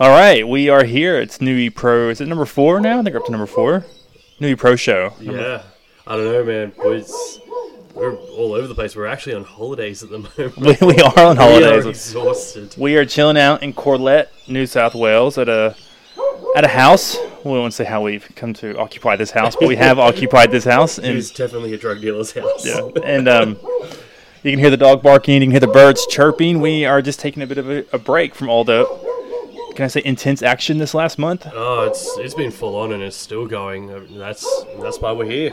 All right, we are here. It's New E Pro. Is it number four now? I think we're up to number four. New E Pro show. Yeah, I don't know, man. We're all over the place. We're actually on holidays at the moment. We, we are on holidays. We are exhausted. We are chilling out in Corlette, New South Wales, at a at a house. We won't say how we've come to occupy this house, but we have occupied this house. It And was definitely a drug dealer's house. yeah, and um, you can hear the dog barking. You can hear the birds chirping. We are just taking a bit of a, a break from all the, can I say, intense action this last month. Oh, it's it's been full on and it's still going. Uh, That's that's why we're here.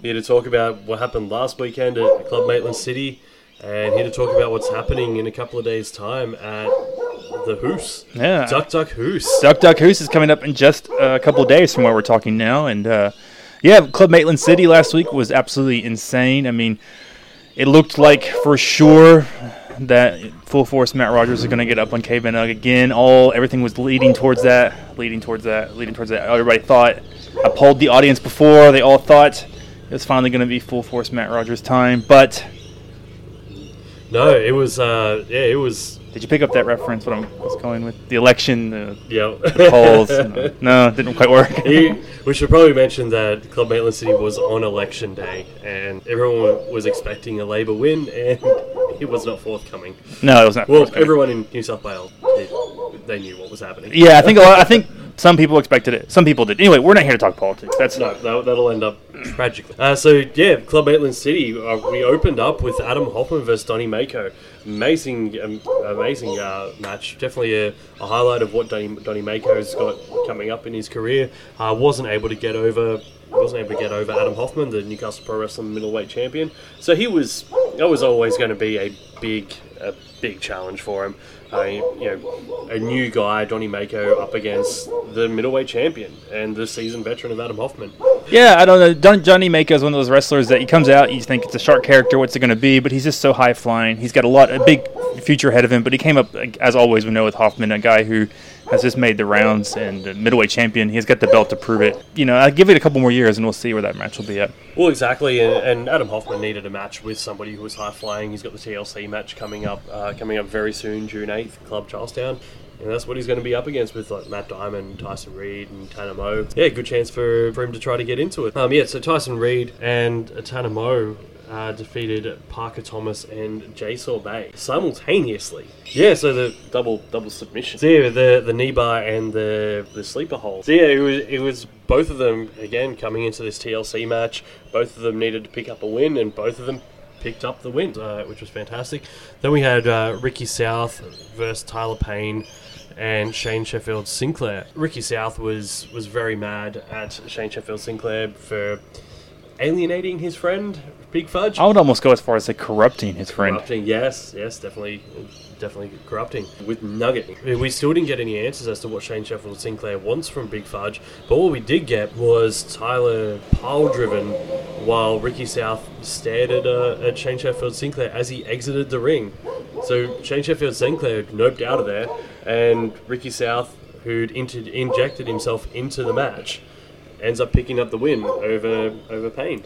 Here to talk about what happened last weekend at Club Maitland City, and here to talk about what's happening in a couple of days' time at the Hoos. Yeah. Duck Duck Hoos. Duck Duck Hoos is coming up in just a couple of days from where we're talking now, and uh, yeah, Club Maitland City last week was absolutely insane. I mean, it looked like for sure that full force Matt Rogers is going to get up on Caveman Ugg again. All everything was leading towards that, leading towards that, leading towards that. Everybody thought. I polled the audience before; they all thought it was finally going to be full force Matt Rogers time. But No, it was. Uh, yeah, it was. did you pick up that reference? What I was going with the election, the Yeah. polls? no, no, it didn't quite work. He- we should probably mention that Club Maitland City was on election day, and everyone was expecting a Labor win, and it was not forthcoming. No, it was not. Well, everyone in New South Wales, they, they knew what was happening. Yeah, I think lot, I think some people expected it. Some people did. Anyway, we're not here to talk politics. That's No, that, that'll end up tragically. Uh, so yeah, Club Maitland City. Uh, we opened up with Adam Hoffman versus Donny Mako. Amazing, um, amazing uh, match. Definitely a, a highlight of what Donny, Donny Mako's got coming up in his career. Uh, wasn't able to get over. Wasn't able to get over Adam Hoffman, the Newcastle Pro Wrestling middleweight champion. So he was. That was always going to be a big, a big challenge for him. Uh, you know, a new guy, Donny Mako, up against the middleweight champion and the seasoned veteran of Adam Hoffman. yeah. I don't know. Don, Johnny Mako is one of those wrestlers that he comes out, you think it's a sharp character. What's it going to be? But he's just so high flying. He's got a lot, a big future ahead of him. But he came up, as always, we know with Hoffman, a guy who has just made the rounds and the middleweight champion. He's got the belt to prove it. You know, I give it a couple more years and we'll see where that match will be at. Well, exactly, and, and Adam Hoffman needed a match with somebody who was high flying. He's got the TLC match coming up, uh, coming up very soon, June eighth, Club Charlestown, and that's what he's going to be up against with like Matt Diamond, Tyson Reed, and Tanner Moe. Yeah, good chance for, for him to try to get into it. Um, yeah, so Tyson Reed and Tanner Moe uh, defeated Parker Thomas and Jay Sorbet simultaneously. Yeah, so the double double submission. So yeah, the the knee bar and the the sleeper hold. So yeah, it was it was both of them again coming into this TLC match. Both of them needed to pick up a win, and both of them picked up the win, uh, which was fantastic. Then we had uh, Ricky South versus Tyler Payne and Shane Sheffield Sinclair. Ricky South was was very mad at Shane Sheffield Sinclair for alienating his friend Big Fudge. I would almost go as far as say corrupting his friend. Corrupting, yes, yes, definitely, definitely corrupting. With Nugget, we still didn't get any answers as to what Shane Sheffield Sinclair wants from Big Fudge, but what we did get was Tyler pile driven while Ricky South stared at, uh, at Shane Sheffield Sinclair as he exited the ring. So Shane Sheffield Sinclair noped out of there, and Ricky South, who'd inter- injected himself into the match, ends up picking up the win over over Payne.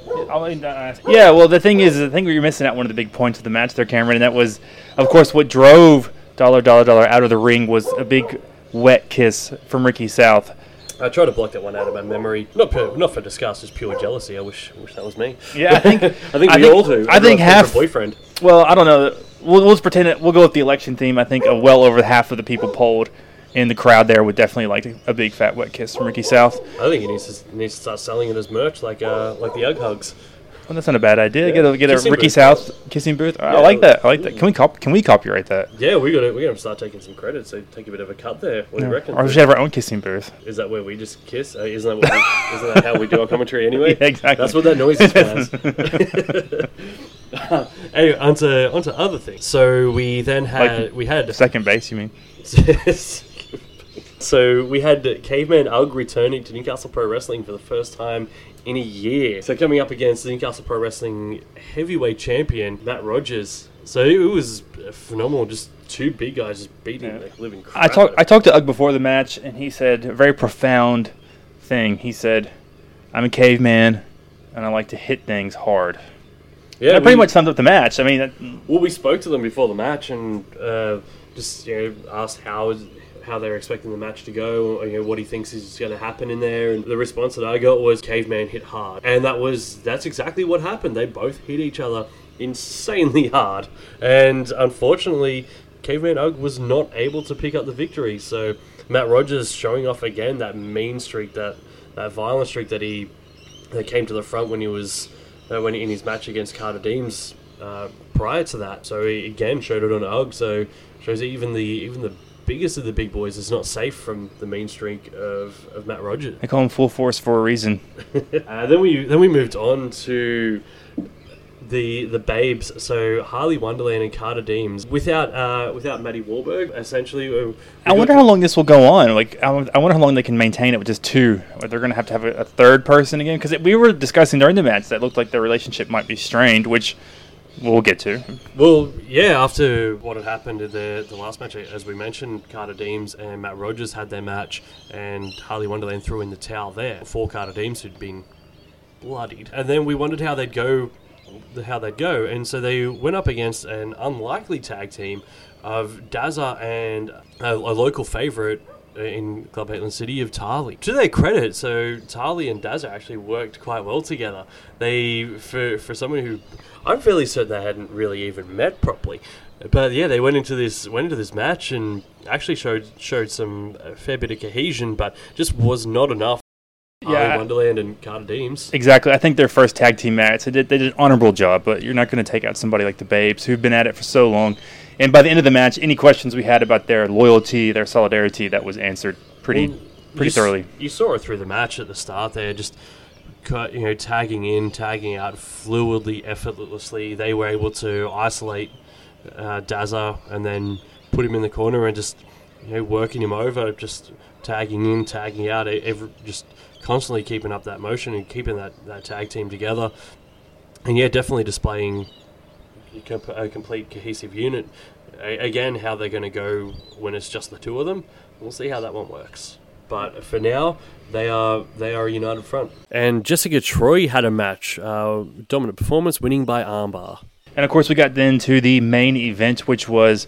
Yeah, well, the thing is, I think you're missing out one of the big points of the match there, Cameron, and that was, of course, what drove Dollar Dollar Dollar out of the ring was a big wet kiss from Ricky South. I try to block that one out of my memory. Not pure, not for disgust, just pure jealousy. I wish wish that was me. Yeah, I think I think I we think- all do. I think Everyone's half- boyfriend. Well, I don't know. We'll, we'll just pretend it. We'll go with the election theme. I think uh, well over half of the people polled in the crowd there would definitely like a big fat wet kiss from Ricky South. I think he needs to needs to start selling it as merch, like uh like the Ugg hugs. Well, that's not a bad idea. Yeah. Get a get a Ricky booth. South kissing booth. I like that. I like that. Can we cop? Can we copyright that? Yeah, we got to we got to start taking some credit. So take a bit of a cut there. What do you reckon? Or we should have our own kissing booth. Is that where we just kiss? Uh, isn't that what we, isn't that how we do our commentary anyway? Yeah, exactly. That's what that noise is for. anyway, onto onto other things. So we then had Like we had Second base, you mean? So we had Caveman Ugg returning to Newcastle Pro Wrestling for the first time in a year. So coming up against the Newcastle Pro Wrestling heavyweight champion Matt Rogers. So it was phenomenal. Just two big guys just beating Yeah. like living crap. I talked. I talked to Ugg before the match, and he said a very profound thing. He said, "I'm a caveman, and I like to hit things hard." Yeah, that pretty much summed up the match. I mean, that, Well, we spoke to them before the match and uh, just you know asked how how they're expecting the match to go, or, you know, what he thinks is going to happen in there. And the response that I got was Caveman hit hard, and that was that's exactly what happened. They both hit each other insanely hard, and unfortunately, Caveman Ugg was not able to pick up the victory. So Matt Rogers showing off again that mean streak, that that violent streak that he that came to the front when he was uh, when in his match against Carter Deems uh, prior to that. So he again showed it on Ugg. So shows even the even the biggest of the big boys is not safe from the mean streak of, of Matt Rogers. I call him full force for a reason. uh, then we then we moved on to the the babes. So Harley Wonderland and Carter Deems without uh, without Maddie Wahlberg. Essentially, uh, I wonder how long this will go on. Like, I I wonder how long they can maintain it with just two. Or they're going to have to have a, a third person again because we were discussing during the match that looked like their relationship might be strained, which we'll get to. Well, yeah, after what had happened in the, the last match, as we mentioned, Carter Deems and Matt Rogers had their match, and Harley Wonderland threw in the towel there for Carter Deems, who'd been bloodied. And then we wondered how they'd go, how they'd go, and so they went up against an unlikely tag team of Dazza and a, a local favourite Uh, in Club Maitland City of Tarly. To their credit, so Tarly and Dazza actually worked quite well together. They, for for someone who, I'm fairly certain they hadn't really even met properly, but yeah, they went into this went into this match and actually showed showed some a fair bit of cohesion, but just was not enough. Harley Yeah. Wonderland and Carter Deems. Exactly. I think their first tag team match, they did, they did an honorable job, but you're not going to take out somebody like the Babes who've been at it for so long. And by the end of the match, any questions we had about their loyalty, their solidarity, that was answered pretty Well, pretty you s- thoroughly. You saw it through the match at the start. They're just, cut, you know, tagging in, tagging out fluidly, effortlessly. They were able to isolate uh, Dazza and then put him in the corner and just, you know, working him over, just tagging in, tagging out, every, just constantly keeping up that motion and keeping that, that tag team together. And yeah, definitely displaying a complete cohesive unit. A- again, how they're going to go when it's just the two of them, we'll see how that one works. But for now, they are they are a united front. And Jessica Troy had a match, uh, dominant performance, winning by armbar. And of course, we got then to the main event, which was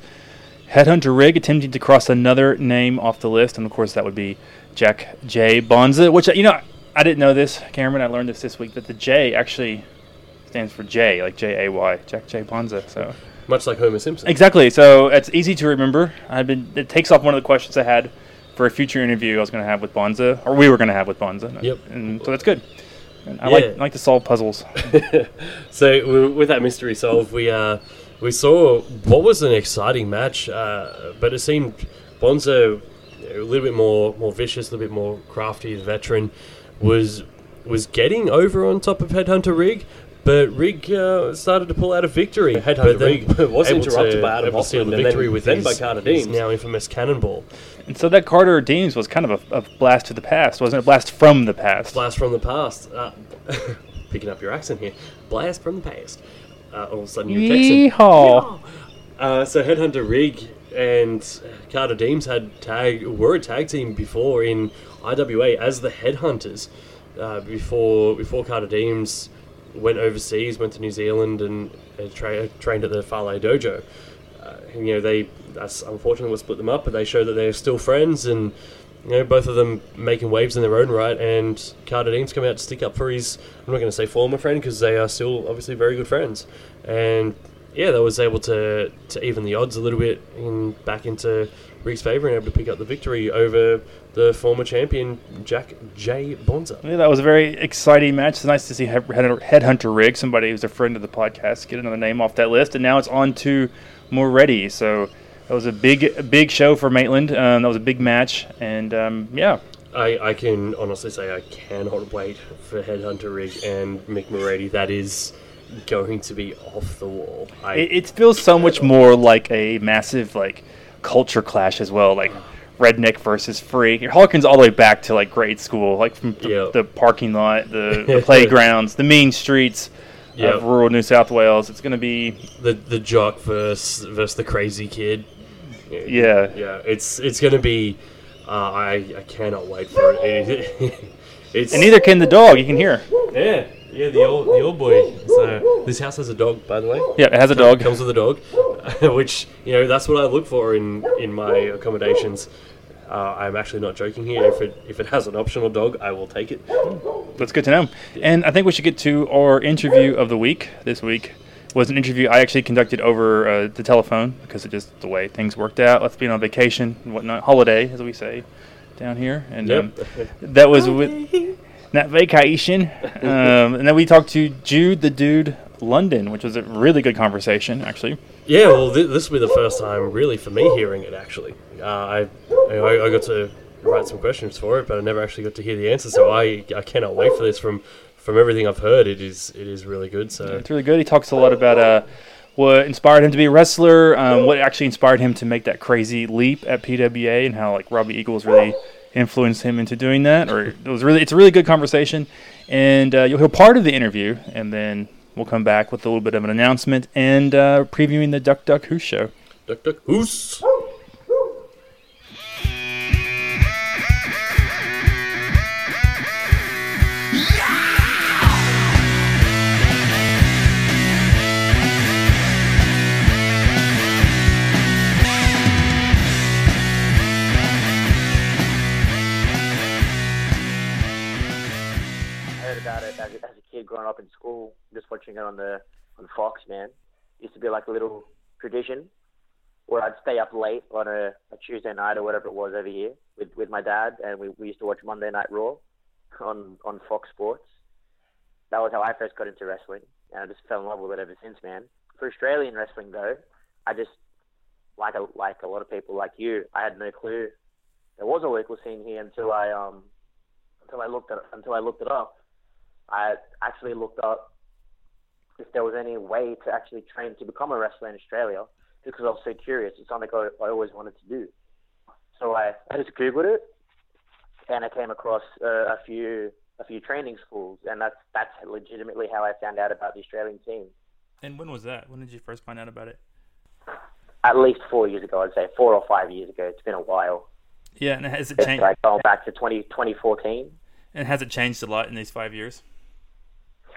Headhunter Rig attempting to cross another name off the list, and of course, that would be Jack J. Bonza. Which you know, I didn't know this, Cameron. I learned this this week that the J actually stands for J, like J A Y, Jack J. Bonza. So Much like Homer Simpson. exactly. So it's easy to remember. I've been. It takes off one of the questions I had for a future interview I was going to have with Bonza, or we were going to have with Bonza. Yep. And so that's good. And I Yeah. like I like to solve puzzles. So with that mystery solved, we uh, we saw what was an exciting match, uh, but it seemed Bonza a little bit more more vicious, a little bit more crafty. The veteran was was getting over on top of Headhunter Rig. But Rig uh, started to pull out a victory. Headhunter then Rig was interrupted to- by Adam able Hoffman the and then- victory with then his, by Carter his Deems. now infamous cannonball. And so that Carter Deems was kind of a, a blast to the past, wasn't it? A blast from the past. Blast from the past. Uh, picking up your accent here. Blast from the past. Uh, all of a sudden you're Texan. Yeehaw. Uh, so Headhunter Rig and Carter Deems had tag were a tag team before in IWA as the Headhunters. Uh, before before Carter Deems went overseas, went to New Zealand and uh, tra- trained at the Fale Dojo. Uh, and, you know they that's unfortunately what split them up, but they show that they're still friends and. You know, both of them making waves in their own right, and Carter Deems come out to stick up for his. I'm not going to say former friend because they are still obviously very good friends, and yeah, they was able to to even the odds a little bit in back into Rig's favour and able to pick up the victory over the former champion Jack J Bonza. Yeah, that was a very exciting match. It's nice to see Head- Head- Headhunter Rig, somebody who's a friend of the podcast, get another name off that list. And now it's on to Moretti. So that was a big, big show for Maitland. Um, that was a big match. And um, yeah, I, I can honestly say I cannot wait for Headhunter Rig and Mick Moretti. That is going to be off the wall. I, it, it feels so much more like a massive like culture clash as well. Like redneck versus freak. It harkens all the way back to like grade school, like from the, Yeah. the parking lot, the, the playgrounds, the mean streets Yeah. of rural New South Wales. It's going to be the the jock versus versus the crazy kid. yeah. Yeah, it's it's gonna be. Uh, I I cannot wait for it. It- it's And neither can the dog. You can hear. Yeah, yeah, the old the old boy. So this house has a dog, by the way. Yeah, it has a dog. Comes with a dog, which you know that's what I look for in in my accommodations. Uh, I'm actually not joking here. If it if it has an optional dog, I will take it. That's good to know. And I think we should get to our interview of the week. This week was an interview I actually conducted over uh, the telephone because of just the way things worked out. Let's be on vacation and whatnot, holiday as we say down here, and um, that was with that vacation. um, and then we talked to Jude the Dude London, which was a really good conversation actually. Yeah, well, th- this will be the first time really for me hearing it. Actually, uh, I, I I got to write some questions for it, but I never actually got to hear the answer. So I I cannot wait for this. From from everything I've heard, it is it is really good. So It's really good. He talks a lot about uh, what inspired him to be a wrestler, um, what actually inspired him to make that crazy leap at PWA, and how like Robbie Eagles really influenced him into doing that. Or it was really it's a really good conversation, and uh, you'll hear part of the interview, and then we'll come back with a little bit of an announcement and uh, previewing the Duck Duck Who show. Duck Duck Goose. Watching it on the on Fox. Man, used to be like a little tradition where I'd stay up late on a, a Tuesday night or whatever it was over here with with my dad, and we, we used to watch Monday Night Raw on on Fox Sports. That was how I first got into wrestling, and I just fell in love with it ever since, man. For Australian wrestling, though, I just like a, like a lot of people like you, I had no clue there was a local scene here until I um until I looked at until I looked it up. I actually looked up if there was any way to actually train to become a wrestler in Australia because I was so curious. It's something I, I always wanted to do. So I, I just googled it, and I came across uh, a few a few training schools, and that's that's legitimately how I found out about the Australian team. And when was that? When did you first find out about it? At least four years ago, I'd say four or five years ago. It's been a while. Yeah, and has it It's changed? like going back to 20, 2014. And has it changed a lot in these five years?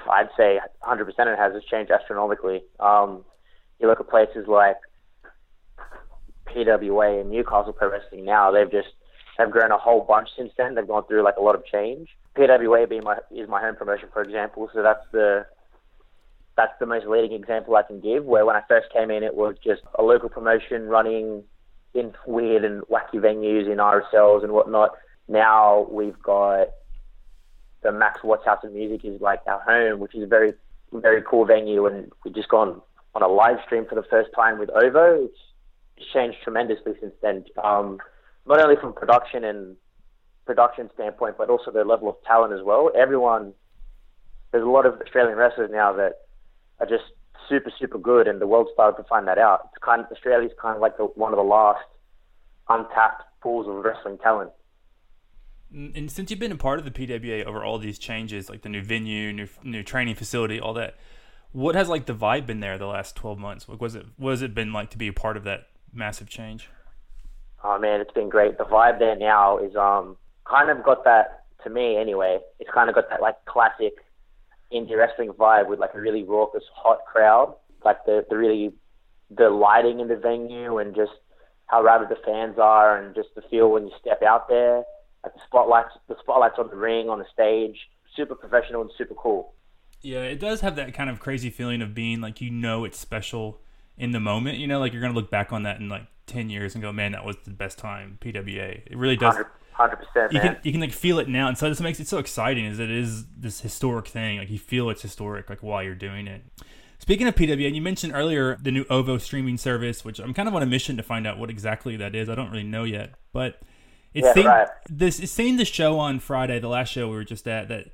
I'd say 100% it has. It's changed astronomically. Um, you look at places like PWA and Newcastle Pro Wrestling now, they've just have grown a whole bunch since then. They've gone through like a lot of change. PWA being my is my home promotion, for example, so that's the that's the most leading example I can give. Where when I first came in, it was just a local promotion running in weird and wacky venues in RSLs and whatnot. Now we've got the Max Watts House of Music is like our home, which is a very, very cool venue. And we've just gone on a live stream for the first time with OVO. It's, changed tremendously since then. Um, not only from production and production standpoint, but also the level of talent as well. Everyone, there's a lot of Australian wrestlers now that are just super, super good, and the world started to find that out. It's kind of Australia's kind of like the, one of the last untapped pools of wrestling talent. And since you've been a part of the PWA over all these changes, like the new venue, new new training facility, all that, what has like the vibe been there the last twelve months? What was it? What has it been like to be a part of that massive change? Oh man, it's been great. The vibe there now is um kind of got that to me anyway. It's kind of got that like classic indie wrestling vibe with like a really raucous, hot crowd. Like the the really the lighting in the venue and just how rabid the fans are and just the feel when you step out there. The spotlights, the spotlights on the ring, on the stage, super professional and super cool. Yeah, it does have that kind of crazy feeling of being like you know it's special in the moment. You know, like you're gonna look back on that in like ten years and go, man, that was the best time PWA. It really does. Hundred percent, You can you can like feel it now, and so this makes it so exciting. Is it is this historic thing? Like you feel it's historic, like while you're doing it. Speaking of PWA, you mentioned earlier the new OVO streaming service, which I'm kind of on a mission to find out what exactly that is. I don't really know yet, but it's Yeah, saying right. this. It's saying the show on Friday, the last show we were just at, that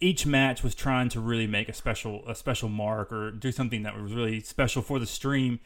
each match was trying to really make a special a special mark or do something that was really special for the stream.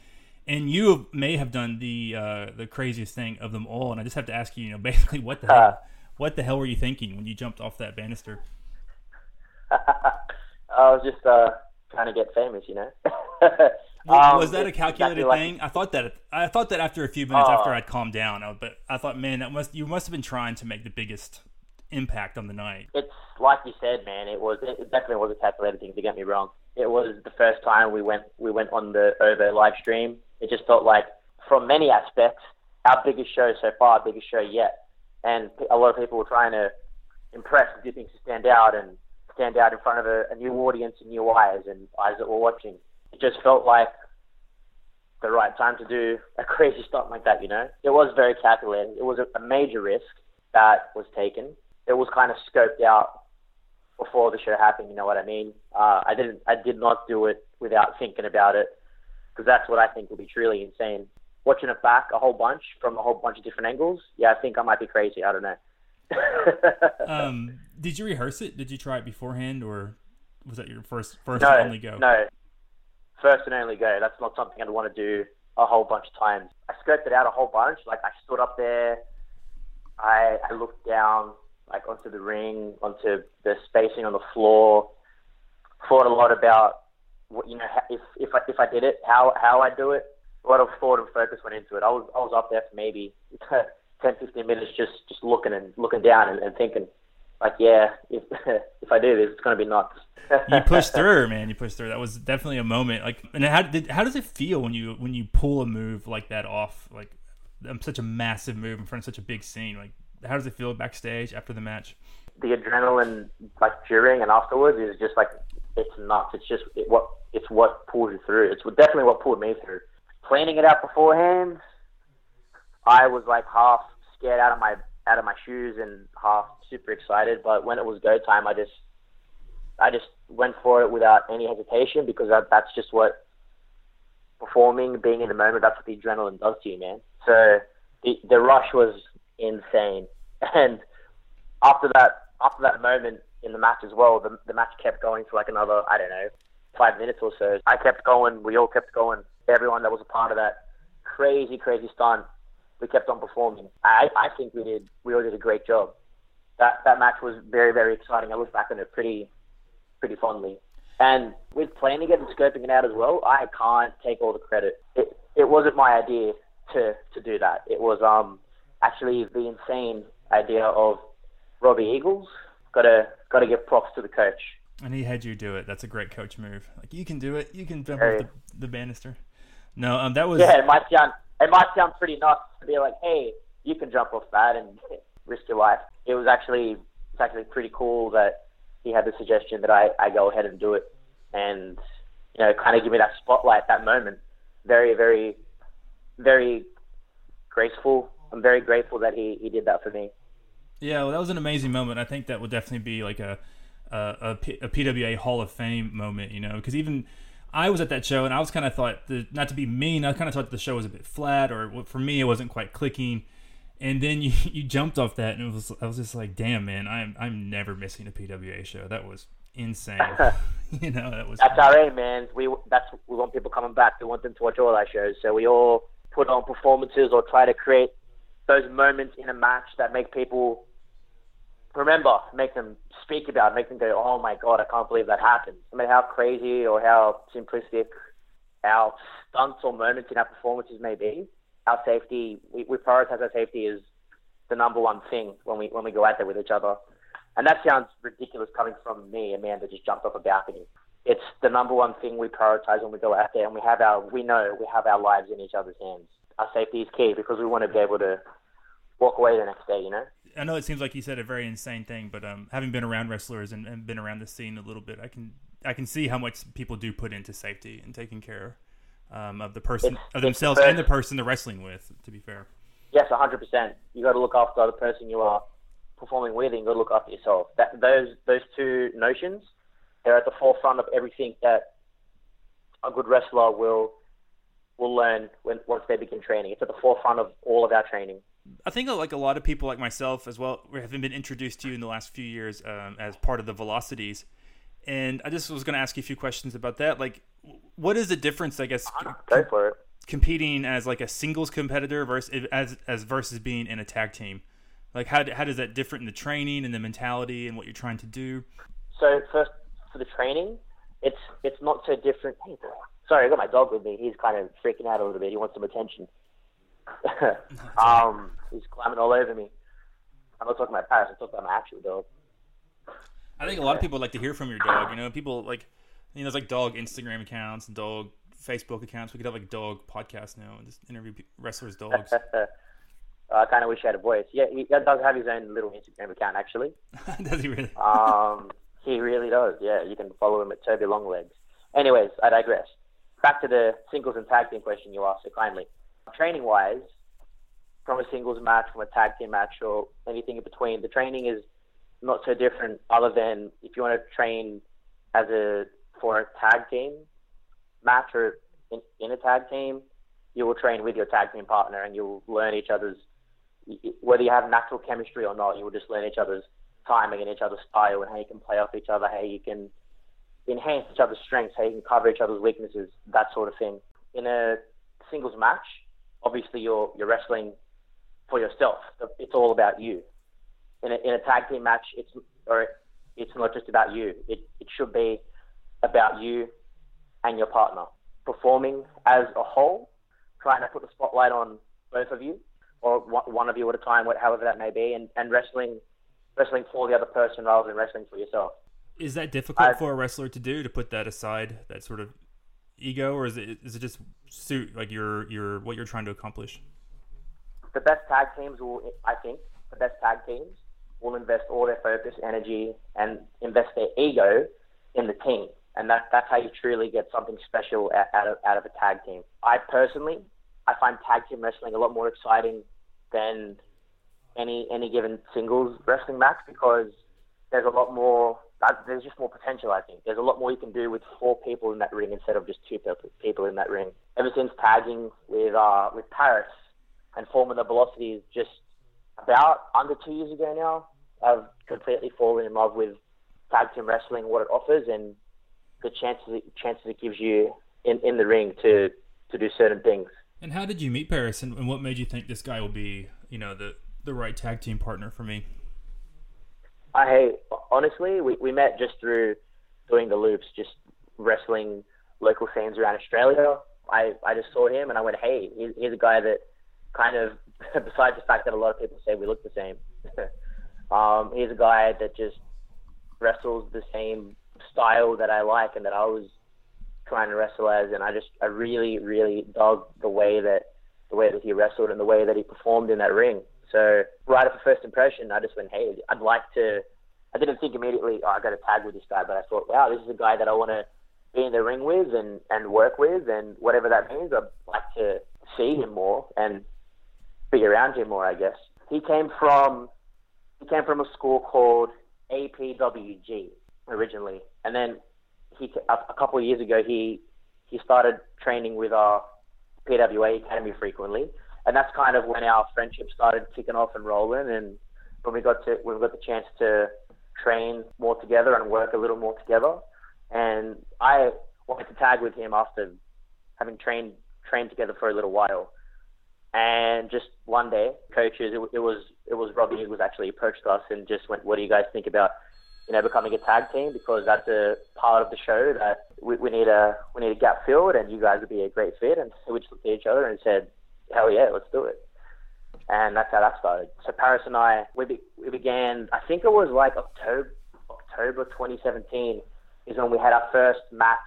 And you may have done the uh, the craziest thing of them all. And I just have to ask you, you know, basically, what the hell, what the hell were you thinking when you jumped off that banister? I was just uh, trying to get famous, you know. Was, Um, was that a calculated exactly like- thing? I thought that I thought that after a few minutes Oh. after I'd calmed down, I- but I thought, man, that must you must have been trying to make the biggest impact on the night. It's like you said, man. It was it definitely was a calculated thing. To get me wrong, it was the first time we went we went on the OVO live stream. It just felt like, from many aspects, our biggest show so far, our biggest show yet. And a lot of people were trying to impress and do things to stand out and stand out in front of a, a new audience and new eyes and eyes that were watching. It just felt like the right time to do a crazy stunt like that, you know? It was very calculated. It was a, a major risk that was taken. It was kind of scoped out before the show happened, you know what I mean? Uh, I didn't, I did not do it without thinking about it because that's what I think will be truly insane. Watching it back a whole bunch from a whole bunch of different angles, yeah, I think I might be crazy. I don't know. um, did you rehearse it? Did you try it beforehand, or was that your first first no, only go? No, first and only go. That's not something I'd want to do a whole bunch of times. I it out a whole bunch. Like I stood up there, I, I looked down like onto the ring, onto the spacing on the floor. Thought a lot about what you know if if I if I did it, how how I do it. A lot of thought and focus went into it. I was I was up there for maybe 10, 15 minutes just just looking and looking down and, and thinking like yeah if if I do this it's gonna be nuts. you pushed through, man. You pushed through. That was definitely a moment. Like, and how did how does it feel when you when you pull a move like that off? Like, um, such a massive move in front of such a big scene. Like, how does it feel backstage after the match? The adrenaline, like during and afterwards, is just like it's nuts. It's just it, what it's what pulls you through. It's definitely what pulled me through. Planning it out beforehand, I was like half scared out of my out of my shoes and half super excited. But when it was go time, I just I just went for it without any hesitation because that, that's just what performing, being in the moment, that's what the adrenaline does to you, man. So the the rush was insane, and after that after that moment in the match as well, the the match kept going for like another I don't know five minutes or so. I kept going. We all kept going. Everyone that was a part of that crazy crazy stunt, we kept on performing. I I think we did we all did a great job. That that match was very very exciting. I look back on it pretty pretty fondly. And with planning it and scoping it out as well, I can't take all the credit. It it wasn't my idea to to do that. It was um actually the insane idea of Robbie Eagles. Got to got to give props to the coach. And he had you do it. That's a great coach move. Like you can do it. You can jump hey. off the, the banister. No, um, that was yeah. Might sound it might sound pretty nuts to be like, hey, you can jump off that and risk your life. It was actually it's actually pretty cool that he had the suggestion that I, I go ahead and do it and, you know, kind of give me that spotlight, that moment. Very, very, very graceful. I'm very grateful that he, he did that for me. Yeah, well, that was an amazing moment. I think that would definitely be like a, a, a, P, a PWA Hall of Fame moment, you know, because even I was at that show and I was kind of thought, the, not to be mean, I kind of thought the show was a bit flat or for me, it wasn't quite clicking. And then you, you jumped off that and it was I was just like damn man I'm I'm never missing a PWA show. That was insane. You know that was that's our aim man. We that's we want people coming back. We want them to watch all our shows. So we all put on performances or try to create those moments in a match that make people remember make them speak about make them go oh my god I can't believe that happened I mean how crazy or how simplistic our stunts or moments in our performances may be our safety, we, we prioritize our safety as the number one thing when we when we go out there with each other. And that sounds ridiculous coming from me, a man that just jumped off a balcony. It's the number one thing we prioritize when we go out there, and we have our we know we have our lives in each other's hands. Our safety is key because we want to be able to walk away the next day. You know. I know it seems like you said a very insane thing, but um, having been around wrestlers and, and been around the scene a little bit, I can I can see how much people do put into safety and taking care um, of the person it's, of themselves and the person they're wrestling with. To be fair. Yes, hundred percent. You got to look after the person you are performing with, and you got to look after yourself. That those those two notions, they're at the forefront of everything that a good wrestler will will learn when once they begin training. It's at the forefront of all of our training. I think like a lot of people like myself as well, we have been introduced to you in the last few years um, as part of the Velocities, and I just was going to ask you a few questions about that. Like, what is the difference? I guess Go for it. competing as like a singles competitor versus as as versus being in a tag team. Like, how how does that differ in the training and the mentality and what you're trying to do? So first for the training, it's it's not so different. Hey, sorry, I got my dog with me. He's kind of freaking out a little bit. He wants some attention. um, he's climbing all over me. I'm not talking about Paris. I'm talking about my actual dog. I think a lot of people like to hear from your dog. You know, people like you know, there's like dog Instagram accounts and dog Facebook accounts. We could have like dog podcast now and just interview wrestlers' dogs. I kind of wish he had a voice. Yeah, he does have his own little Instagram account actually. does he really? Um, he really does. Yeah, you can follow him at Toby Longlegs. Anyways, I digress. Back to the singles and tag team question you asked so kindly. Training wise, from a singles match, from a tag team match, or anything in between, the training is not so different. Other than if you want to train as a for a tag team match or in, in a tag team, you will train with your tag team partner and you'll learn each other's whether you have natural chemistry or not, you will just learn each other's timing and each other's style and how you can play off each other, how you can enhance each other's strengths, how you can cover each other's weaknesses, that sort of thing. In a singles match, obviously you're you're wrestling for yourself. It's all about you. In a, in a tag team match, it's or it's not just about you. It it should be about you and your partner performing as a whole, trying to put the spotlight on both of you or one of you at a time, however that may be, and, and wrestling wrestling for the other person rather than wrestling for yourself. Is that difficult I, for a wrestler to do to put that aside, that sort of ego, or is it is it just suit like your your what you're trying to accomplish? The best tag teams will, I think, the best tag teams will invest all their focus, energy, and invest their ego in the team, and that that's how you truly get something special out of out of a tag team. I personally, I find tag team wrestling a lot more exciting than any any given singles wrestling match because there's a lot more. There's just more potential. I think there's a lot more you can do with four people in that ring instead of just two people in that ring. Ever since tagging with uh, with Paris and forming the Velocities just about under two years ago now, I've completely fallen in love with tag team wrestling, what it offers, and the chances chances it gives you in, in the ring to to do certain things. And how did you meet Paris, and, and what made you think this guy will be, you know, the the right tag team partner for me? I hey, honestly, we, we met just through doing the loops, just wrestling local scenes around Australia. I, I just saw him and I went, hey, he's a guy that kind of, besides the fact that a lot of people say we look the same, um, he's a guy that just wrestles the same style that I like and that I was trying to wrestle as. And I just, I really, really dug the way that, the way that he wrestled and the way that he performed in that ring. So right off the first impression, I just went, hey, I'd like to. I didn't think immediately, oh, I got to tag with this guy, but I thought, wow, this is a guy that I want to be in the ring with and, and work with, and whatever that means, I'd like to see him more and be around him more, I guess. He came from he came from a school called APWG originally, and then he a, a couple of years ago he he started training with our PWA Academy frequently, and that's kind of when our friendship started kicking off and rolling. And when we got to when we got the chance to train more together and work a little more together, and I wanted to tag with him after having trained trained together for a little while. And just one day, coaches, it, it was it was Robbie who was actually approached us and just went, "What do you guys think about you know, becoming a tag team because that's a part of the show that we, we need a we need a gap filled, and you guys would be a great fit. And we just looked at each other and said, hell yeah, let's do it. And that's how that started. So Paris and I, we, be, we began, I think it was like October, October 2017 is when we had our first match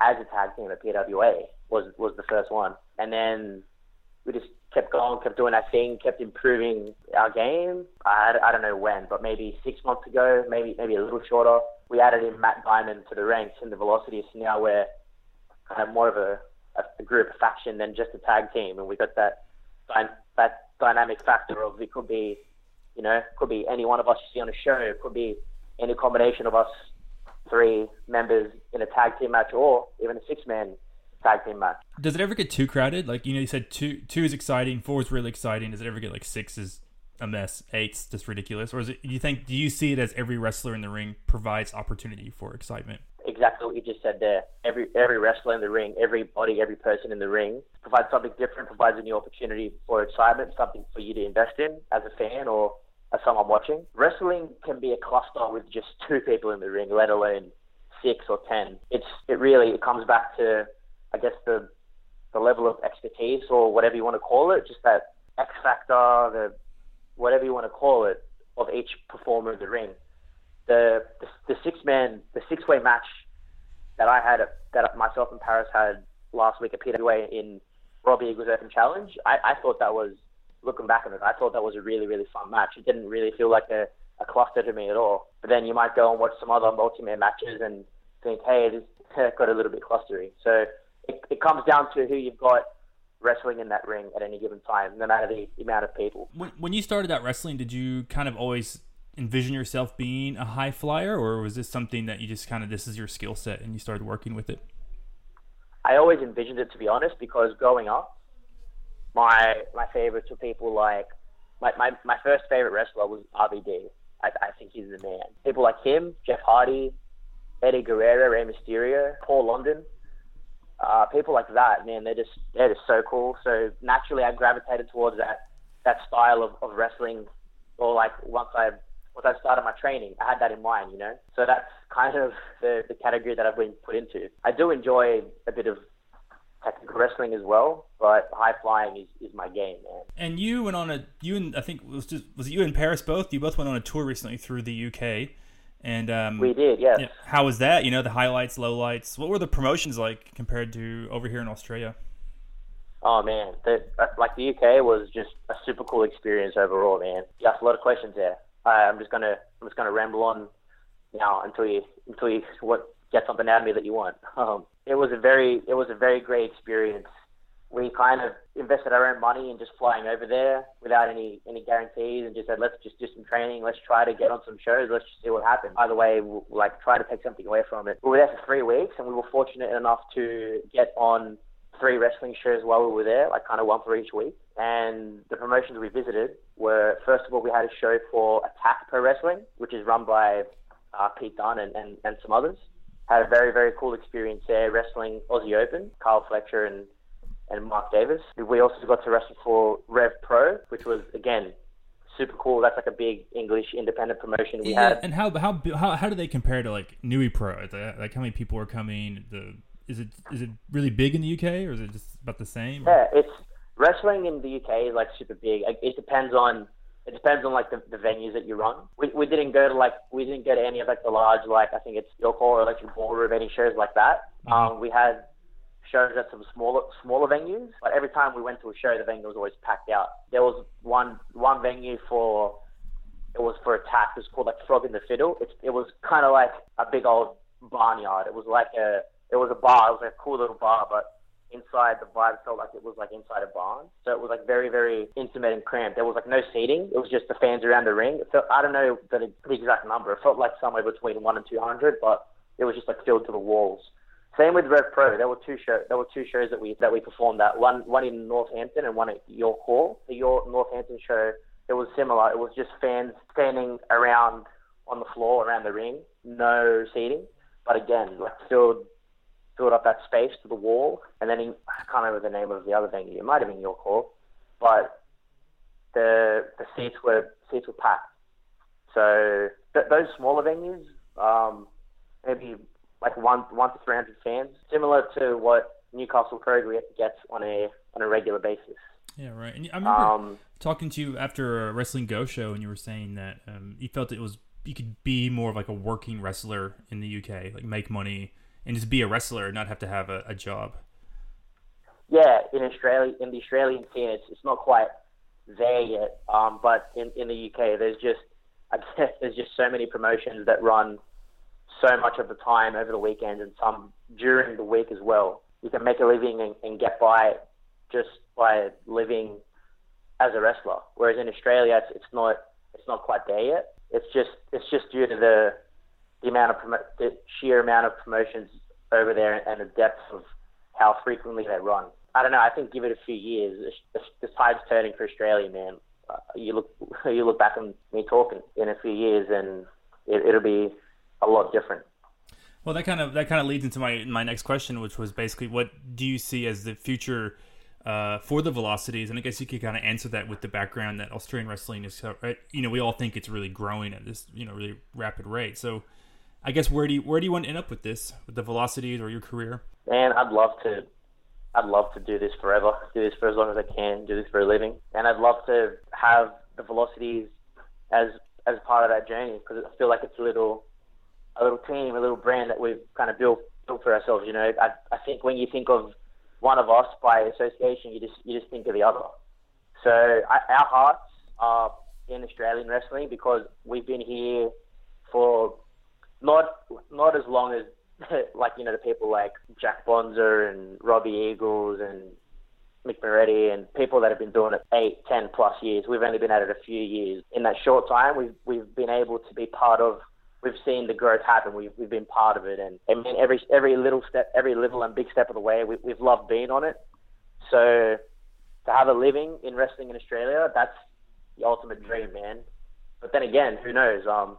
as a tag team at PWA was, was the first one. And then we just kept going, kept doing our thing, kept improving our game. I, I don't know when, but maybe six months ago, maybe maybe a little shorter, we added in Matt Diamond to the ranks in the Velocities. Now we're kind of more of a a, group, a faction than just a tag team, and we got that that dynamic factor of it could be, you know, could be any one of us you see on a show, it could be any combination of us three members in a tag team match, or even a six man tag team match. Does it ever get too crowded? Like you know, you said two two is exciting, four is really exciting. Does it ever get like six is a mess, eight's just ridiculous, or is it? Do you think? Do you see it as every wrestler in the ring provides opportunity for excitement? exactly what you just said there. Every every wrestler in the ring, every body, every person in the ring provides something different, provides a new opportunity for excitement, something for you to invest in as a fan or as someone watching. Wrestling can be a cluster with just two people in the ring, let alone six or ten. It's it really it comes back to I guess the the level of expertise or whatever you want to call it, just that X factor, the whatever you want to call it, of each performer in the ring the the, the six man the six way match that I had that myself and Paris had last week at PWA in Robbie Eagles Open Challenge. I, I thought that was looking back on it, I thought that was a really really fun match. It didn't really feel like a, a cluster to me at all. But then you might go and watch some other multi-man matches and think, hey, this got a little bit clustery. So it, it comes down to who you've got wrestling in that ring at any given time, no matter the amount of people. When, when you started out wrestling, did you kind of always envision yourself being a high flyer, or was this something that you just kind of this is your skill set and you started working with it? I always envisioned it to be honest, because growing up, my my favorites were people like my, my, my first favorite wrestler was RVD. I, I think he's the man. People like him, Jeff Hardy, Eddie Guerrero, Rey Mysterio, Paul London uh, people like that, man, they're just they're just so cool. So naturally, I gravitated towards that that style of, of wrestling, or like once I once I started my training, I had that in mind, you know. So that's kind of the, the category that I've been put into. I do enjoy a bit of technical wrestling as well, but high flying is, is my game, man. And you went on a you and I think was just was it you and Paris both? You both went on a tour recently through the UK. And um, we did, yes. Yeah. How was that? You know, the highlights, lowlights. What were the promotions like compared to over here in Australia? Oh man, the, uh, like the UK was just a super cool experience overall, man. You asked a lot of questions there. I'm just gonna I'm just gonna ramble on now until you until you what get something out of me that you want. Um, it was a very it was a very great experience we kind of invested our own money in just flying over there without any any guarantees and just said let's just do some training. Let's try to get on some shows. Let's just see what happens. Either way we'll, like try to take something away from it. We were there for three weeks and we were fortunate enough to get on three wrestling shows while we were there like kind of one for each week. And the promotions we visited were first of all we had a show for attack pro wrestling which is run by uh, pete dunne and, and, and some others. Had a very very cool experience there wrestling aussie open kyle fletcher and and Mark Davis. We also got to wrestle for Rev Pro, which was again super cool. That's like a big English independent promotion we yeah, had. And how how how how do they compare to like Newy Pro? Like how many people are coming? The is it is it really big in the UK or is it just about the same? Yeah, it's wrestling in the UK is like super big. It depends on it depends on like the, the venues that you run. We, we didn't go to like we didn't go to any of like the large like I think it's York Hall or Electric Ballroom any shows like that. Mm-hmm. Um, we had shows at some smaller smaller venues. But every time we went to a show, the venue was always packed out. There was one one venue for it was for attack. It was called like Frog in the Fiddle. It, it was kind of like a big old barnyard. It was like a it was a bar. It was like a cool little bar, but inside the vibe felt like it was like inside a barn. So it was like very, very intimate and cramped. There was like no seating. It was just the fans around the ring. It felt, I don't know the, the exact number. It felt like somewhere between one and two hundred, but it was just like filled to the walls. Same with Rev Pro. There were two shows. There were two shows that we that we performed at. One one in Northampton and one at York Hall. The York Northampton show it was similar. It was just fans standing around on the floor around the ring, no seating, but again like filled filled up that space to the wall. And then he, I can't remember the name of the other venue. It might have been York Hall, but the the seats were seats were packed. So th- those smaller venues, um, maybe like one one to three hundred fans, similar to what Newcastle Pro gets on a on a regular basis. Yeah, right. And I remember um, talking to you after a Wrestling Go show, and you were saying that um, you felt it was you could be more of like a working wrestler in the UK, like make money and just be a wrestler, and not have to have a, a job. Yeah, in Australia, in the Australian scene, it's, it's not quite there yet. Um, but in, in the UK, there's just I guess there's just so many promotions that run so much of the time over the weekend and some during the week as well. You can make a living and, and get by just by living as a wrestler. Whereas in Australia, it's, it's not it's not quite there yet. It's just it's just due to the the amount of promo- the sheer amount of promotions over there and the depth of how frequently they run. I don't know. I think give it a few years, the, tide's turning for Australia, man. Uh, you look you look back on me talking in a few years, and it, it'll be a lot different. Well, that kind of that kind of leads into my my next question, which was basically, what do you see as the future uh, for the velocities? And I guess you could kind of answer that with the background that Australian wrestling is, you know, we all think it's really growing at this, you know, really rapid rate. So, I guess where do you where do you want to end up with this, with the velocities or your career? Man, I'd love to. I'd love to do this forever. Do this for as long as I can. Do this for a living, and I'd love to have the velocities as as part of that journey because I feel like it's a little a little team, a little brand that we've kind of built built for ourselves. You know, I, I think when you think of one of us by association, you just you just think of the other. So I, our hearts are in Australian wrestling because we've been here for not not as long as like you know the people like Jack Bonza and Robbie Eagles and Mick Moretti and people that have been doing it eight, ten plus years. We've only been at it a few years. In that short time, we've we've been able to be part of. We've seen the growth happen. We've we've been part of it, and I mean every every little step, every little and big step of the way, we, we've loved being on it. So to have a living in wrestling in Australia, that's the ultimate dream, man. But then again, who knows? Um,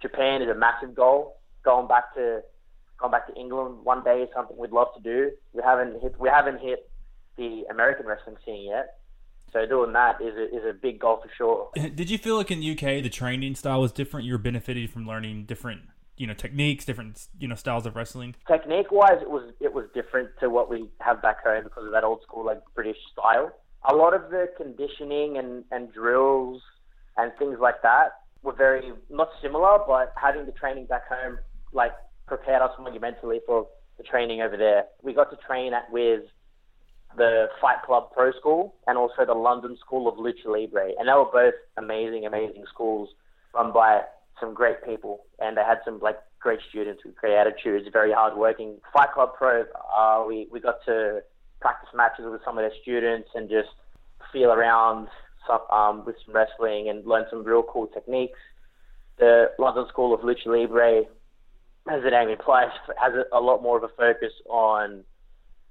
Japan is a massive goal. Going back to going back to England one day is something we'd love to do. We haven't hit we haven't hit the American wrestling scene yet. So doing that is a, is a big goal for sure. Did you feel like in the UK the training style was different? You were benefited from learning different, you know, techniques, different, you know, styles of wrestling. Technique wise, it was it was different to what we have back home because of that old school like British style. A lot of the conditioning and and drills and things like that were very not similar, but having the training back home like prepared us monumentally for the training over there. We got to train at with the Fight Club Pro School and also the London School of Lucha Libre. And they were both amazing, amazing schools run by some great people. And they had some like great students with great attitudes, very hardworking. Fight Club Pro, uh, we, we got to practice matches with some of their students and just feel around um, with some wrestling and learn some real cool techniques. The London School of Lucha Libre, as the name implies, has a lot more of a focus on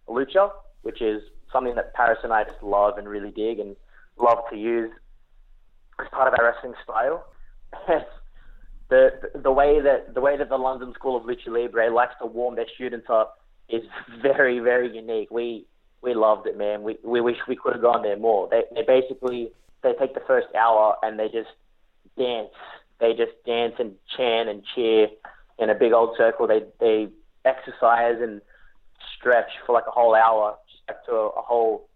lucha, which is something that Paris and I just love and really dig and love to use as part of our wrestling style. the the way that the way that the London School of Lucha Libre likes to warm their students up is very very unique. We we loved it, man. We we wish we could have gone there more. They they basically they take the first hour and they just dance. They just dance and chant and cheer in a big old circle. They they exercise and stretch for like a whole hour to a, a whole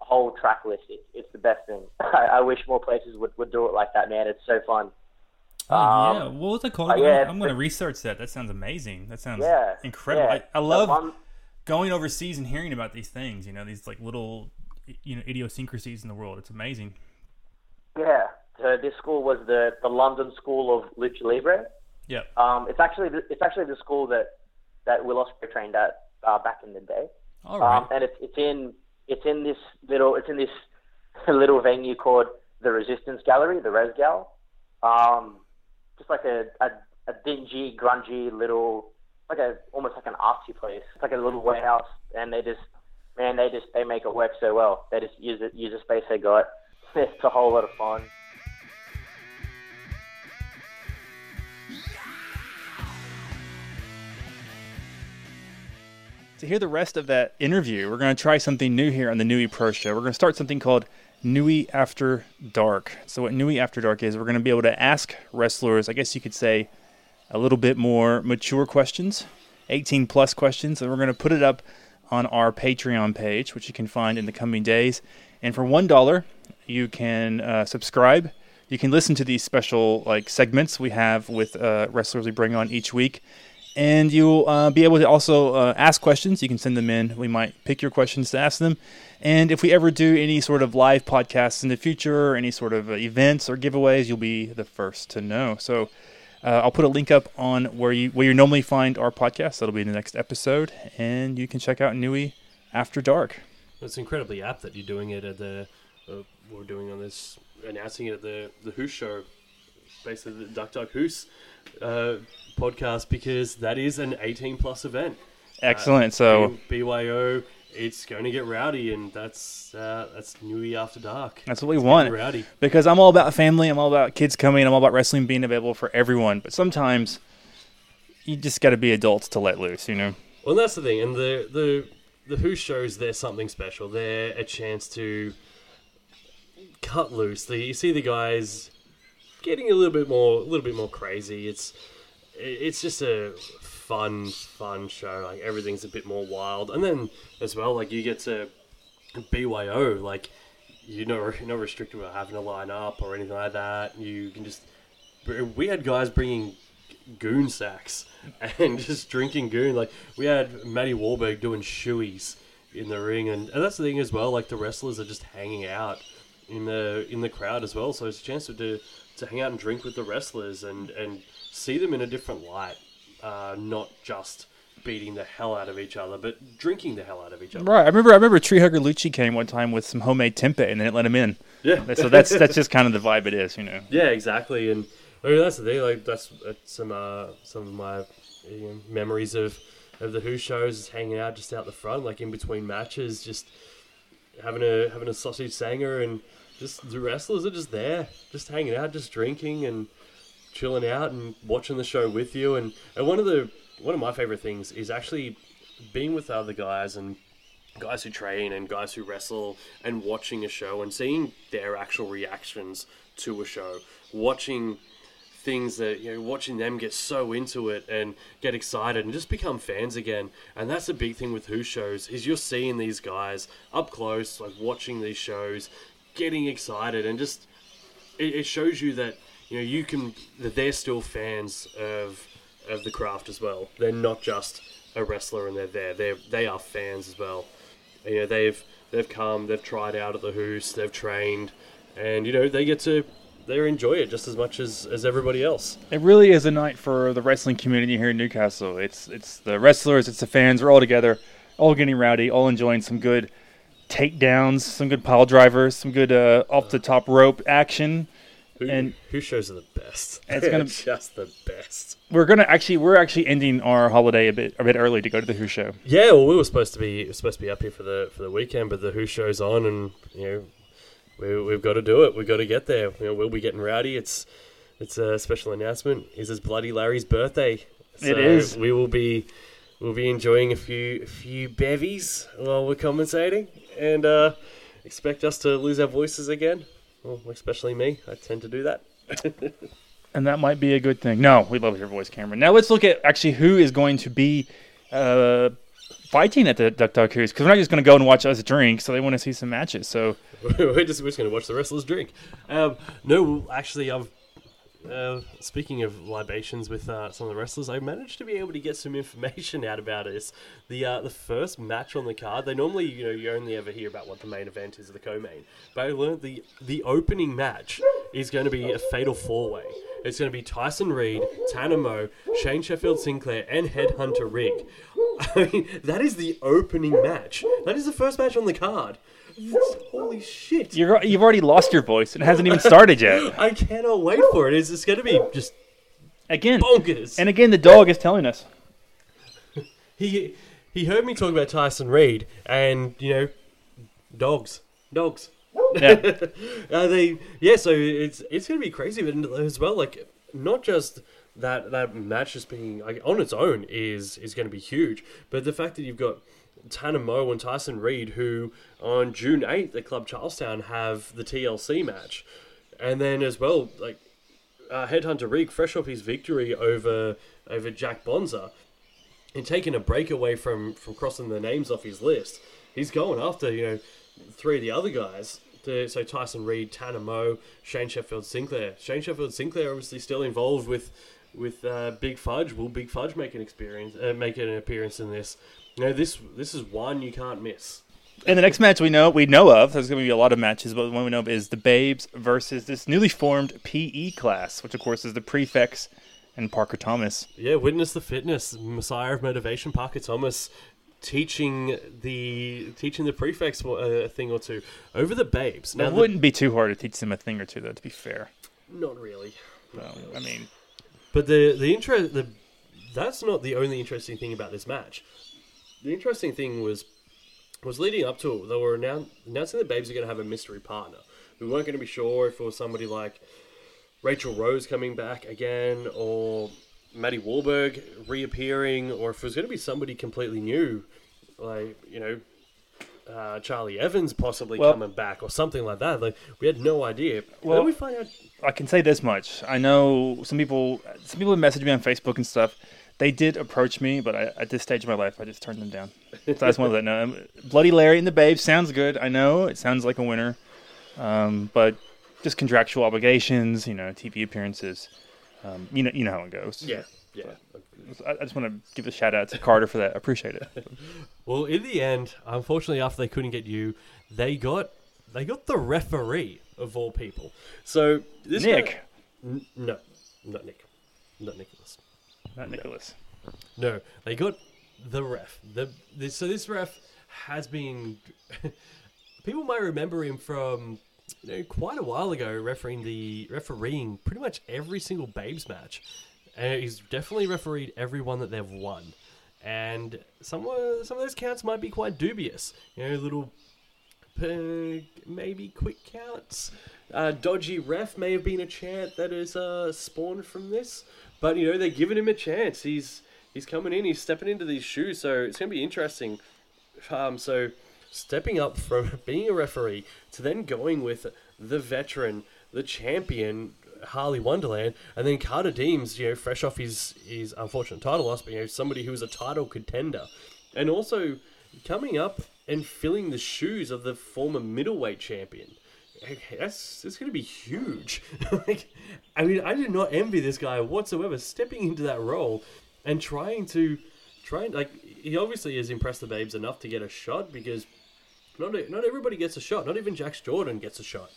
a whole track list. It, it's the best thing. I, I wish more places would, would do it like that, man. It's so fun. Oh, Um, yeah, what was it called? uh, yeah, I'm going to research that. That sounds amazing. That sounds Yeah, incredible. yeah. I, I love One- going overseas and hearing about these things. You know, these like little, you know, idiosyncrasies in the world. It's amazing. Yeah. So this school was the, the London School of Lucha Libre. Yeah. Um, it's actually the, it's actually the school that that Will Ospreay trained at uh, back in the day. All right. Um, and it's it's in it's in this little it's in this little venue called the Resistance Gallery, the Resgal. Um, just like a, a a dingy, grungy little like a almost like an artsy place. It's like a little warehouse, and they just man they just they make it work so well. They just use it use the space they got. It's a whole lot of fun. To hear the rest of that interview, we're going to try something new here on the Newy Pro Show. We're going to start something called Newy After Dark. So, what Newy After Dark is, we're going to be able to ask wrestlers, I guess you could say, a little bit more mature questions, 18 plus questions, and we're going to put it up on our Patreon page, which you can find in the coming days. And for $1, you can uh, subscribe. You can listen to these special like segments we have with uh, wrestlers we bring on each week and you'll uh, be able to also uh, ask questions. You can send them in. We might pick your questions to ask them. And if we ever do any sort of live podcasts in the future, or any sort of uh, events or giveaways, you'll be the first to know. So uh, I'll put a link up on where you where you normally find our podcast. That'll be in the next episode, and you can check out Newy After Dark. It's incredibly apt that you're doing it at the. Uh, we're doing on this, announcing it at the the Who's show, basically the Duck Duck Who's uh, podcast because that is an 18 plus event. Excellent. So BYO, it's going to get rowdy, and that's uh, that's Newy After Dark. that's what we Getting want. Rowdy. because I'm all about family. I'm all about kids coming. I'm all about wrestling being available for everyone. But sometimes you just got to be adults to let loose, you know. Well, that's the thing, and the the the Who shows they're something special. They're a chance to cut loose. The, you see the guys getting a little bit more, a little bit more crazy. It's it's just a fun, fun show. Like everything's a bit more wild, and then as well, like you get to BYO, like you're not you're not restricted about having to line up or anything like that. You can just we had guys bringing goon sacks and just drinking goon. Like we had Matty Wahlberg doing shoeies in the ring, and, and that's the thing as well. Like the wrestlers are just hanging out in the in the crowd as well. So it's a chance to to, to hang out and drink with the wrestlers and and see them in a different light, uh, not just beating the hell out of each other, but drinking the hell out of each other. Right. I remember. I remember Tree Hugger Lucci came one time with some homemade tempeh and they didn't let him in. Yeah. So that's that's just kind of the vibe it is, you know. Yeah, exactly, and I mean, that's the thing. Like that's, that's some uh, some of my you know, memories of of the Who shows, is hanging out just out the front, like in between matches, just having a having a sausage sanger, and just the wrestlers are just there, just hanging out, just drinking and chilling out and watching the show with you. And, and one of the one of my favorite things is actually being with other guys and guys who train and guys who wrestle and watching a show and seeing their actual reactions to a show, watching things that you know, watching them get so into it and get excited and just become fans again. And that's a big thing with Who shows is you're seeing these guys up close, like watching these shows, getting excited and just it, it shows you that you know you can that they're still fans of of the craft as well. They're not just a wrestler and they're there. They they are fans as well. You know they've they've come, they've tried out at the Who's, they've trained, and you know they get to they enjoy it just as much as, as everybody else. It really is a night for the wrestling community here in Newcastle. It's it's the wrestlers, it's the fans. We're all together, all getting rowdy, all enjoying some good takedowns, some good pile drivers, some good uh, off the top rope action. Who, And- who shows are the best? It's gonna- just the best. We're gonna actually we're actually ending our holiday a bit a bit early to go to the Who show. Yeah, well, we were supposed to be supposed to be up here for the for the weekend, but the Who show's on, and you know, we we've got to do it. We've got to get there. You know, we'll be getting rowdy. It's it's a special announcement. Is his bloody Larry's birthday? It is. We will be we'll be enjoying a few a few bevies while we're commentating, and uh, expect us to lose our voices again. Well, especially me. I tend to do that. And that might be a good thing. No, we love your voice, Cameron. Now let's look at actually who is going to be uh, fighting at the Duck Duck Cruise because we're not just going to go and watch us drink. So they want to see some matches. So we're just, we're just going to watch the wrestlers drink. Um, no, actually, I've uh, speaking of libations with uh, some of the wrestlers, I managed to be able to get some information out about. It's the uh, the first match on the card. They normally, you know, you only ever hear about what the main event is, or the co-main. But I learned the the opening match is going to be a fatal four way. It's going to be Tyson Reed, Tanner Moe, Shane Sheffield Sinclair, and Headhunter Rig. I mean, that is the opening match. That is the first match on the card. Holy shit! You're you've already lost your voice. It hasn't even started yet. I cannot wait for it. It's, it's going to be just Again, bonkers. and again, the dog is telling us. he he heard me talk about Tyson Reed, and you know, dogs, dogs. Yeah. Uh, they yeah, so it's it's going to be crazy, but as well, like not just that that match just being like on its own is is going to be huge, but the fact that you've got Tanner Moe and Tyson Reed, who on June 8th at Club Charlestown have the TLC match. And then as well, like uh, Headhunter Reed, fresh off his victory over over Jack Bonza, and taking a break away from, from crossing the names off his list, he's going after, you know, three of the other guys. To, so Tyson Reed, Tanner Moe, Shane Sheffield Sinclair. Shane Sheffield Sinclair obviously still involved with with uh, Big Fudge. Will Big Fudge make an experience uh, make an appearance in this? You know, this this is one you can't miss. And the next match we know we know of, there's going to be a lot of matches, but the one we know of is the Babes versus this newly formed PE class, which of course is the Prefects and Parker Thomas. Yeah, witness the fitness, Messiah of Motivation, Parker Thomas, teaching the teaching the prefects a thing or two over the babes. Now, Now, it wouldn't be too hard to teach them a thing or two, though. To be fair, not really. so, I mean, But the the intro the that's not the only interesting thing about this match. The interesting thing was was leading up to it. They were annou- announcing the babes are going to have a mystery partner. We weren't going to be sure if it was somebody like Rachel Rose coming back again, or Maddie Wahlberg reappearing, or if it was going to be somebody completely new, like you know. Uh, Charlie Evans possibly Well- coming back or something like that. Like we had no idea. Well- we find out I can say this much: I know some people, some people have messaged me on Facebook and stuff. They did approach me, but I, at this stage of my life, I just turned them down. So I just want to let know. Bloody Larry and the Babe sounds good. I know it sounds like a winner, um, but just contractual obligations, you know, TV appearances. Um, you know, you know how it goes. yeah, yeah. I, I just want to give a shout out to Carter for that. I appreciate it. Well, in the end, unfortunately, after they couldn't get you, they got they got the referee of all people. So this Nick, guy- N- no, not Nick, not Nicholas. Not Nicholas. No, they got the ref. The, the so this ref has been. people might remember him from you know, quite a while ago, refereeing the refereeing pretty much every single Babes match. And he's definitely refereed every one that they've won. And some of, some of those counts might be quite dubious. You know, little maybe quick counts. Uh, dodgy ref may have been a chant that is uh, spawned from this, but you know they're giving him a chance. He's he's coming in, he's stepping into these shoes, so it's going to be interesting. Um, so stepping up from being a referee to then going with the veteran, the champion. Harley Wonderland, and then Carter Deems, you know, fresh off his his unfortunate title loss, but you know, somebody who was a title contender, and also coming up and filling the shoes of the former middleweight champion. Okay, that's it's going to be huge. like, I mean, I did not envy this guy whatsoever stepping into that role and trying to trying like he obviously has impressed the babes enough to get a shot because not not everybody gets a shot. Not even Jax Jordan gets a shot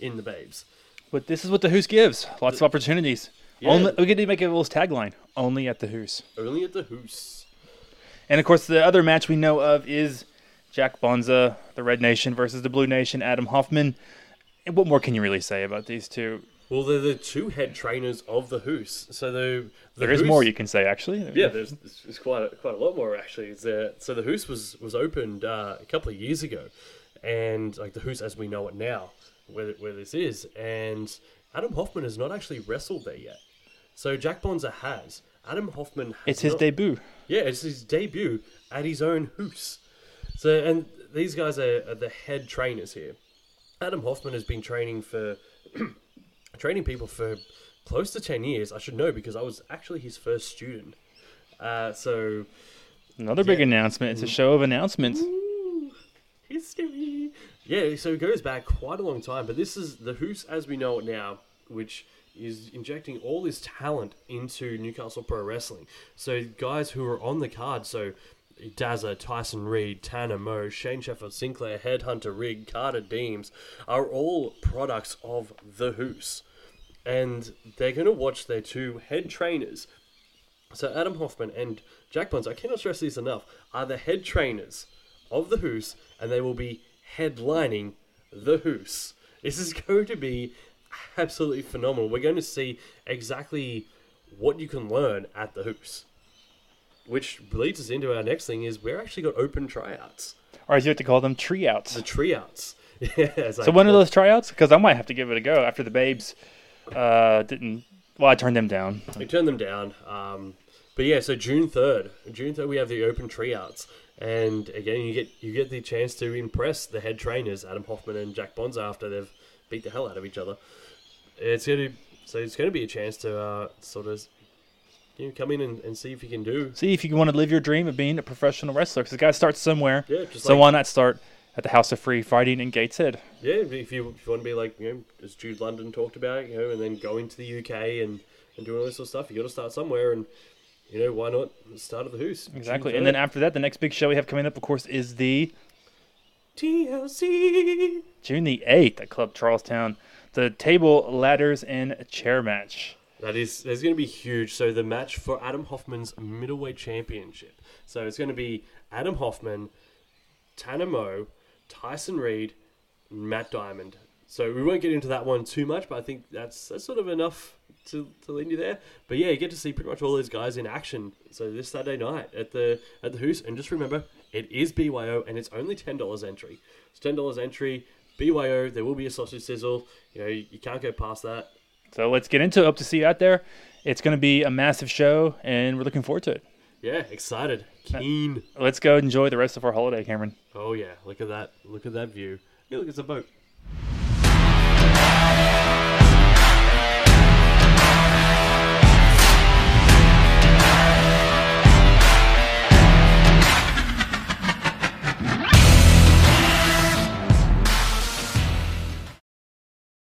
in the babes. But this is what the Hoos gives. Lots of opportunities. Yeah. Only we get to make a little tagline. Only at the Hoos. Only at the Hoos. And of course, the other match we know of is Jack Bonza, the Red Nation versus the Blue Nation, Adam Hoffman. And what more can you really say about these two? Well, they're the two head trainers of the Hoos. So the, the There is Hoos- more you can say, actually. Yeah, there's, there's quite a, quite a lot more actually. Uh, so the Hoos was was opened uh, a couple of years ago, and like the Hoos as we know it now, where where this is, and Adam Hoffman has not actually wrestled there yet. So Jack Bonza has. Adam Hoffman. Has It's his not- debut. Yeah, it's his debut at his own Hoos. So and these guys are, are the head trainers here. Adam Hoffman has been training for training people for close to ten years. I should know because I was actually his first student. Uh, so Another big announcement. It's a show of announcements. history. Yeah, so it goes back quite a long time, but this is the Hoos as we know it now, which is injecting all this talent into Newcastle Pro Wrestling. So guys who are on the card, so Dazza, Tyson Reed, Tanner Moe, Shane Sheffield Sinclair, Headhunter Rig, Carter Deems are all products of the Hoos. And they're going to watch their two head trainers so Adam Hoffman and Jack Bonza, I cannot stress this enough, are the head trainers of the Hoos, and they will be headlining the Hoos. This is going to be absolutely phenomenal. We're going to see exactly what you can learn at the Hoos. Which leads us into our next thing is we're actually got open tryouts. Or as you like to call them, tryouts. The tryouts. yeah, So one of those tryouts? Because I might have to give it a go after the babes uh, didn't. Well, I turned them down. We turned them down. Um, but yeah, so June third, June third, we have the open tryouts, and again, you get you get the chance to impress the head trainers, Adam Hoffman and Jack Bonza, after they've beat the hell out of each other. It's gonna so it's gonna be a chance to uh, sort of you know, come in and, and see if you can do. See if you want to live your dream of being a professional wrestler. Because the guy starts somewhere. Yeah, just So like why not start at the House of Free Fighting in Gateshead? yeah, if you, if you want to be like you know, as Jude London talked about, you know, and then go into the UK and and doing all this sort of stuff, you got to start somewhere, and you know why not start at the Hoos Exactly. And then after that, the next big show we have coming up, of course, is the TLC. June the 8th at Club Charlestown. The table, ladders, and chair match. That is, there's going to be huge. So the match for Adam Hoffman's middleweight championship. So it's going to be Adam Hoffman, Tanner Tyson Reed, Matt Diamond. So we won't get into that one too much, but I think that's that's sort of enough to, to lead you there. But yeah, you get to see pretty much all those guys in action. So this Saturday night at the at the Hoos, and just remember, it is BYO, and it's only ten dollars entry. It's ten dollars entry. BYO. There will be a sausage sizzle. You know, you, you can't go past that. So let's get into it. Hope to see you out there. It's going to be a massive show, and we're looking forward to it. Yeah, excited, keen. Let's go enjoy the rest of our holiday, Cameron. Oh yeah, look at that! Look at that view. Hey, look, it's a boat.